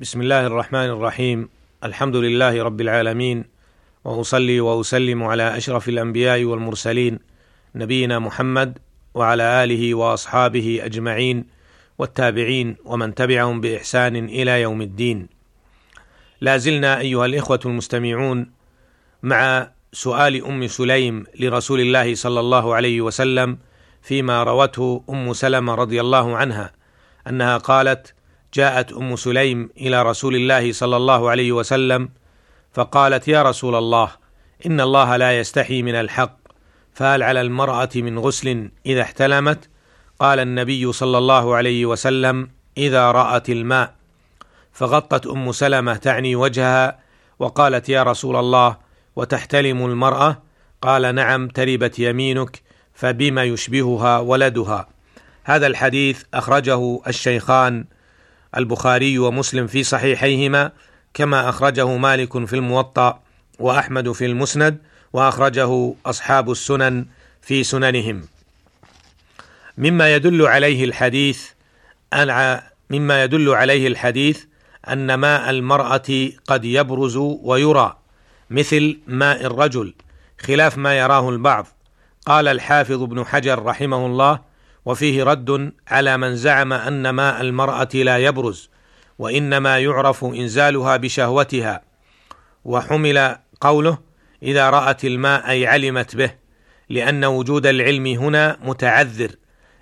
بسم الله الرحمن الرحيم الحمد لله رب العالمين واصلي واسلم على اشرف الانبياء والمرسلين نبينا محمد وعلى اله واصحابه اجمعين والتابعين ومن تبعهم باحسان إلى يوم الدين. لا زلنا ايها الاخوه المستمعون مع سؤال ام سليم لرسول الله صلى الله عليه وسلم فيما روته ام سلمه رضي الله عنها انها قالت: جاءت أم سليم إلى رسول الله صلى الله عليه وسلم فقالت يا رسول الله إن الله لا يستحي من الحق فهل على المرأة من غسل إذا احتلمت؟ قال النبي صلى الله عليه وسلم إذا رأت الماء. فغطت أم سلمة تعني وجهها وقالت يا رسول الله وتحتلم المرأة؟ قال نعم تربت يمينك فبما يشبهها ولدها. هذا الحديث أخرجه الشيخان البخاري ومسلم في صحيحيهما كما أخرجه مالك في الموطأ وأحمد في المسند وأخرجه أصحاب السنن في سننهم. مما يدل عليه الحديث مما يدل عليه الحديث أن ماء المرأة قد يبرز ويرى مثل ماء الرجل خلاف ما يراه البعض قال الحافظ ابن حجر رحمه الله وفيه رد على من زعم أن ماء المرأة لا يبرز وإنما يعرف إنزالها بشهوتها. وحمل قوله إذا رأت الماء أي علمت به لأن وجود العلم هنا متعذر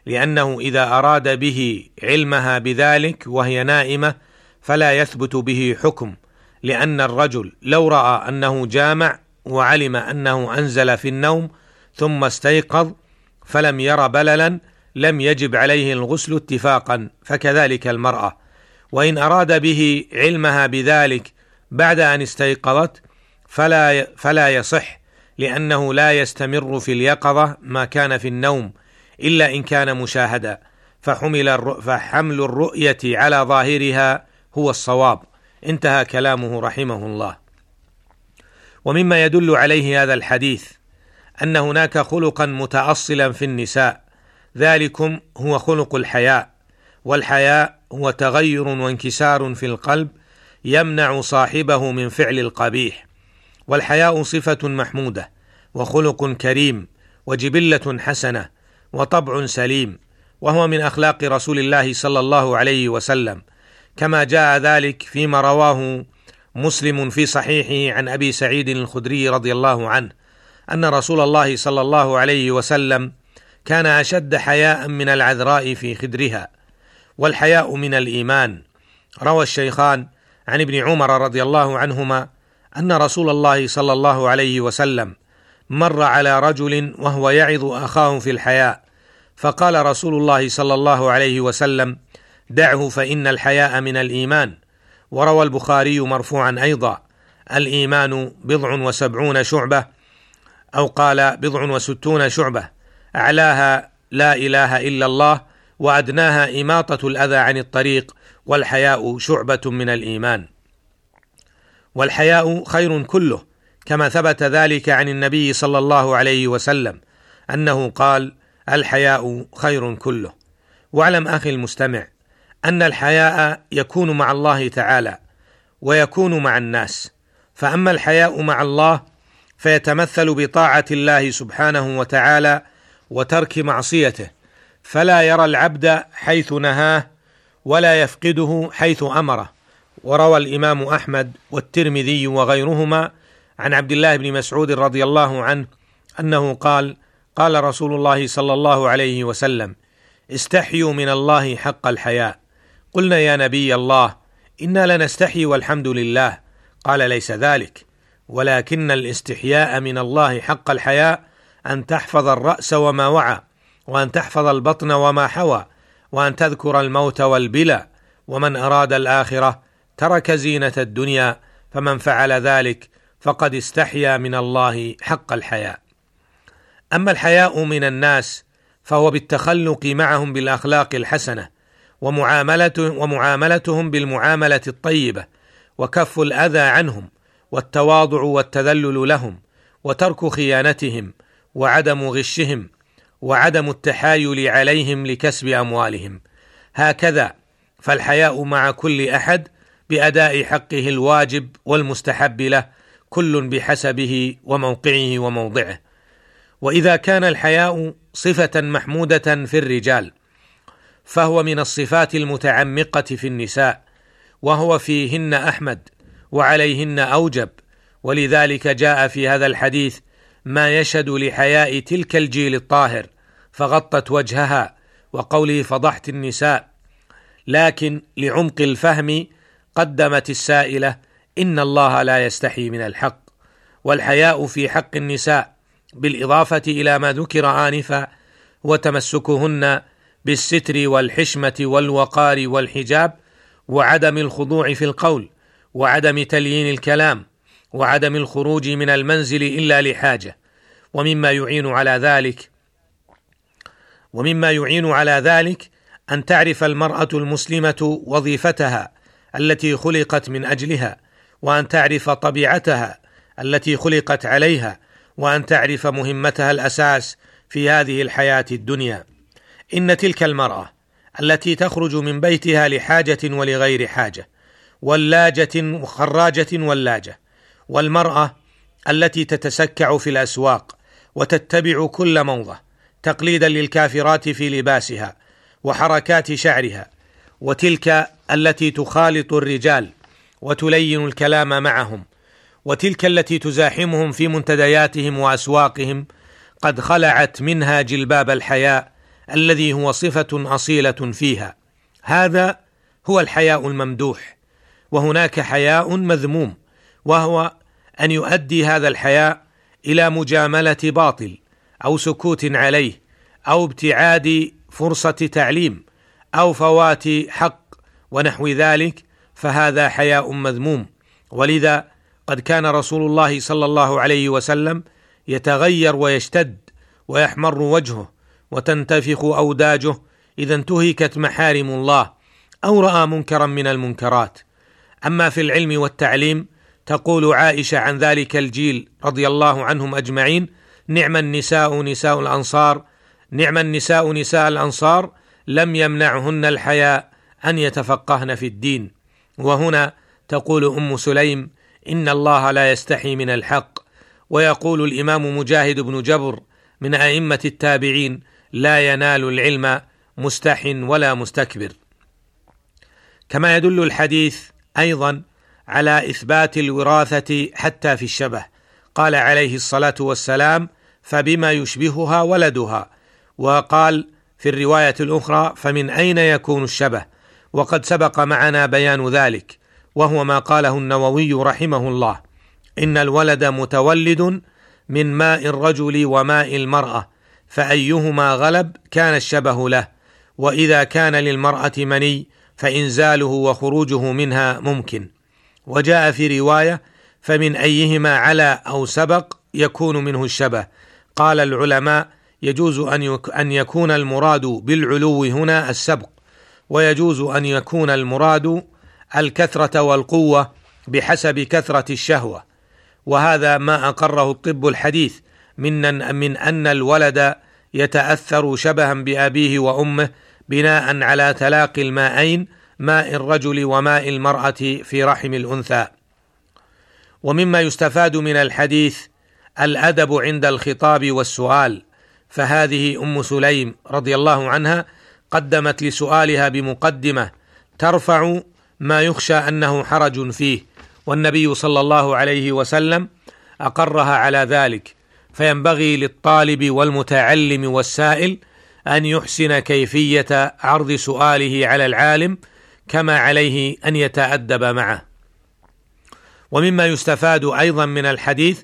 لأنه إذا أراد به علمها بذلك وهي نائمة فلا يثبت به حكم لأن الرجل لو رأى أنه جامع وعلم أنه أنزل في النوم ثم استيقظ فلم ير بللا لم يجب عليه الغسل اتفاقا فكذلك المرأة. وإن أراد به علمها بذلك بعد أن استيقظت فلا فلا يصح لأنه لا يستمر في اليقظة ما كان في النوم إلا إن كان مشاهدا. فحمل فحمل الرؤية على ظاهرها هو الصواب. انتهى كلامه رحمه الله. ومما يدل عليه هذا الحديث أن هناك خلقا متاصلا في النساء. ذلكم هو خلق الحياء والحياء هو تغير وانكسار في القلب يمنع صاحبه من فعل القبيح. والحياء صفة محمودة وخلق كريم وجبلة حسنة وطبع سليم وهو من أخلاق رسول الله صلى الله عليه وسلم. كما جاء ذلك فيما رواه مسلم في صحيحه عن أبي سعيد الخدري رضي الله عنه أن رسول الله صلى الله عليه وسلم كان أشد حياء من العذراء في خدرها والحياء من الإيمان. روى الشيخان عن ابن عمر رضي الله عنهما أن رسول الله صلى الله عليه وسلم مر على رجل وهو يعظ أخاه في الحياء فقال رسول الله صلى الله عليه وسلم دعه فإن الحياء من الإيمان وروى البخاري مرفوعا أيضا الإيمان بضع وسبعون شعبة أو قال بضع وستون شعبة أعلاها لا إله إلا الله وأدناها إماطة الأذى عن الطريق والحياء شعبة من الإيمان. والحياء خير كله كما ثبت ذلك عن النبي صلى الله عليه وسلم أنه قال الحياء خير كله واعلم أخي المستمع أن الحياء يكون مع الله تعالى ويكون مع الناس. فأما الحياء مع الله فيتمثل بطاعة الله سبحانه وتعالى وترك معصيته فلا يرى العبد حيث نهاه ولا يفقده حيث أمره. وروى الإمام أحمد والترمذي وغيرهما عن عبد الله بن مسعود رضي الله عنه أنه قال قال رسول الله صلى الله عليه وسلم استحيوا من الله حق الحياء. قلنا يا نبي الله إنا لنستحي والحمد لله. قال ليس ذلك ولكن الاستحياء من الله حق الحياء أن تحفظ الرأس وما وعى وأن تحفظ البطن وما حوى وأن تذكر الموت والبلى ومن أراد الآخرة ترك زينة الدنيا فمن فعل ذلك فقد استحيا من الله حق الحياء. أما الحياء من الناس فهو بالتخلق معهم بالأخلاق الحسنة ومعاملته ومعاملتهم بالمعاملة الطيبة وكف الأذى عنهم والتواضع والتذلل لهم وترك خيانتهم وعدم غشهم وعدم التحايل عليهم لكسب أموالهم. هكذا فالحياء مع كل أحد بأداء حقه الواجب والمستحب له كل بحسبه وموقعه وموضعه. وإذا كان الحياء صفة محمودة في الرجال فهو من الصفات المتعمقة في النساء وهو فيهن أحمد وعليهن أوجب. ولذلك جاء في هذا الحديث ما يشهد لحياء تلك الجيل الطاهر فغطت وجهها وقوله فضحت النساء. لكن لعمق الفهم قدمت السائلة إن الله لا يستحي من الحق. والحياء في حق النساء بالإضافة إلى ما ذكر آنفا وتمسكهن بالستر والحشمة والوقار والحجاب وعدم الخضوع في القول وعدم تليين الكلام. وعدم الخروج من المنزل إلا لحاجة ومما يعين على ذلك ومما يعين على ذلك أن تعرف المرأة المسلمة وظيفتها التي خلقت من أجلها وأن تعرف طبيعتها التي خلقت عليها وأن تعرف مهمتها الأساس في هذه الحياة الدنيا. إن تلك المرأة التي تخرج من بيتها لحاجة ولغير حاجة ولاجة وخراجة ولاجة والمرأة التي تتسكع في الأسواق وتتبع كل موضة تقليدا للكافرات في لباسها وحركات شعرها وتلك التي تخالط الرجال وتلين الكلام معهم وتلك التي تزاحمهم في منتدياتهم وأسواقهم قد خلعت منها جلباب الحياء الذي هو صفة أصيلة فيها. هذا هو الحياء الممدوح وهناك حياء مذموم. وهو أن يؤدي هذا الحياء إلى مجاملة باطل أو سكوت عليه أو ابتعاد فرصة تعليم أو فوات حق ونحو ذلك فهذا حياء مذموم. ولذا قد كان رسول الله صلى الله عليه وسلم يتغير ويشتد ويحمر وجهه وتنتفخ أوداجه إذا انتهكت محارم الله أو رأى منكرا من المنكرات. أما في العلم والتعليم تقول عائشة عن ذلك الجيل رضي الله عنهم أجمعين نعم النساء نساء الأنصار نعم النساء نساء الأنصار لم يمنعهن الحياء أن يتفقهن في الدين. وهنا تقول أم سليم إن الله لا يستحي من الحق. ويقول الإمام مجاهد بن جبر من أئمة التابعين لا ينال العلم مستح ولا مستكبر. كما يدل الحديث أيضا على إثبات الوراثة حتى في الشبه. قال عليه الصلاة والسلام فبما يشبهها ولدها؟ وقال في الرواية الأخرى فمن أين يكون الشبه؟ وقد سبق معنا بيان ذلك وهو ما قاله النووي رحمه الله إن الولد متولد من ماء الرجل وماء المرأة فأيهما غلب كان الشبه له؟ وإذا كان للمرأة مني فإنزاله وخروجه منها ممكن. وجاء في رواية فمن أيهما علا أو سبق يكون منه الشبه. قال العلماء يجوز أن أن يكون المراد بالعلو هنا السبق ويجوز أن يكون المراد الكثرة والقوة بحسب كثرة الشهوة. وهذا ما أقره الطب الحديث من من أن الولد يتأثر شبها بأبيه وأمه بناء على تلاقي الماءين ماء الرجل وماء المرأة في رحم الأنثى. ومما يستفاد من الحديث الأدب عند الخطاب والسؤال فهذه أم سليم رضي الله عنها قدمت لسؤالها بمقدمة ترفع ما يخشى أنه حرج فيه. والنبي صلى الله عليه وسلم أقرها على ذلك. فينبغي للطالب والمتعلم والسائل أن يحسن كيفية عرض سؤاله على العالم كما عليه أن يتأدب معه. ومما يستفاد أيضا من الحديث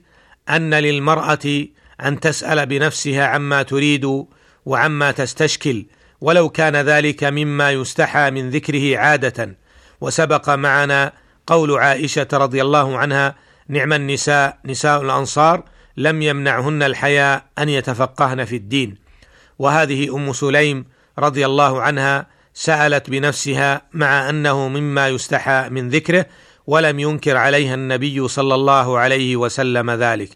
أن للمرأة أن تسأل بنفسها عما تريد وعما تستشكل ولو كان ذلك مما يستحى من ذكره عادة. وسبق معنا قول عائشة رضي الله عنها نعم النساء نساء الأنصار لم يمنعهن الحياء أن يتفقهن في الدين وهذه أم سليم رضي الله عنها سألت بنفسها مع أنه مما يستحى من ذكره ولم ينكر عليها النبي صلى الله عليه وسلم ذلك.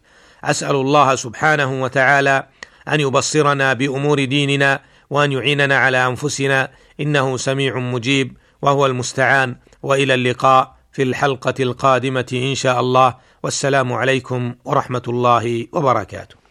أسأل الله سبحانه وتعالى أن يبصرنا بأمور ديننا وأن يعيننا على أنفسنا إنه سميع مجيب وهو المستعان. وإلى اللقاء في الحلقة القادمة إن شاء الله. والسلام عليكم ورحمة الله وبركاته.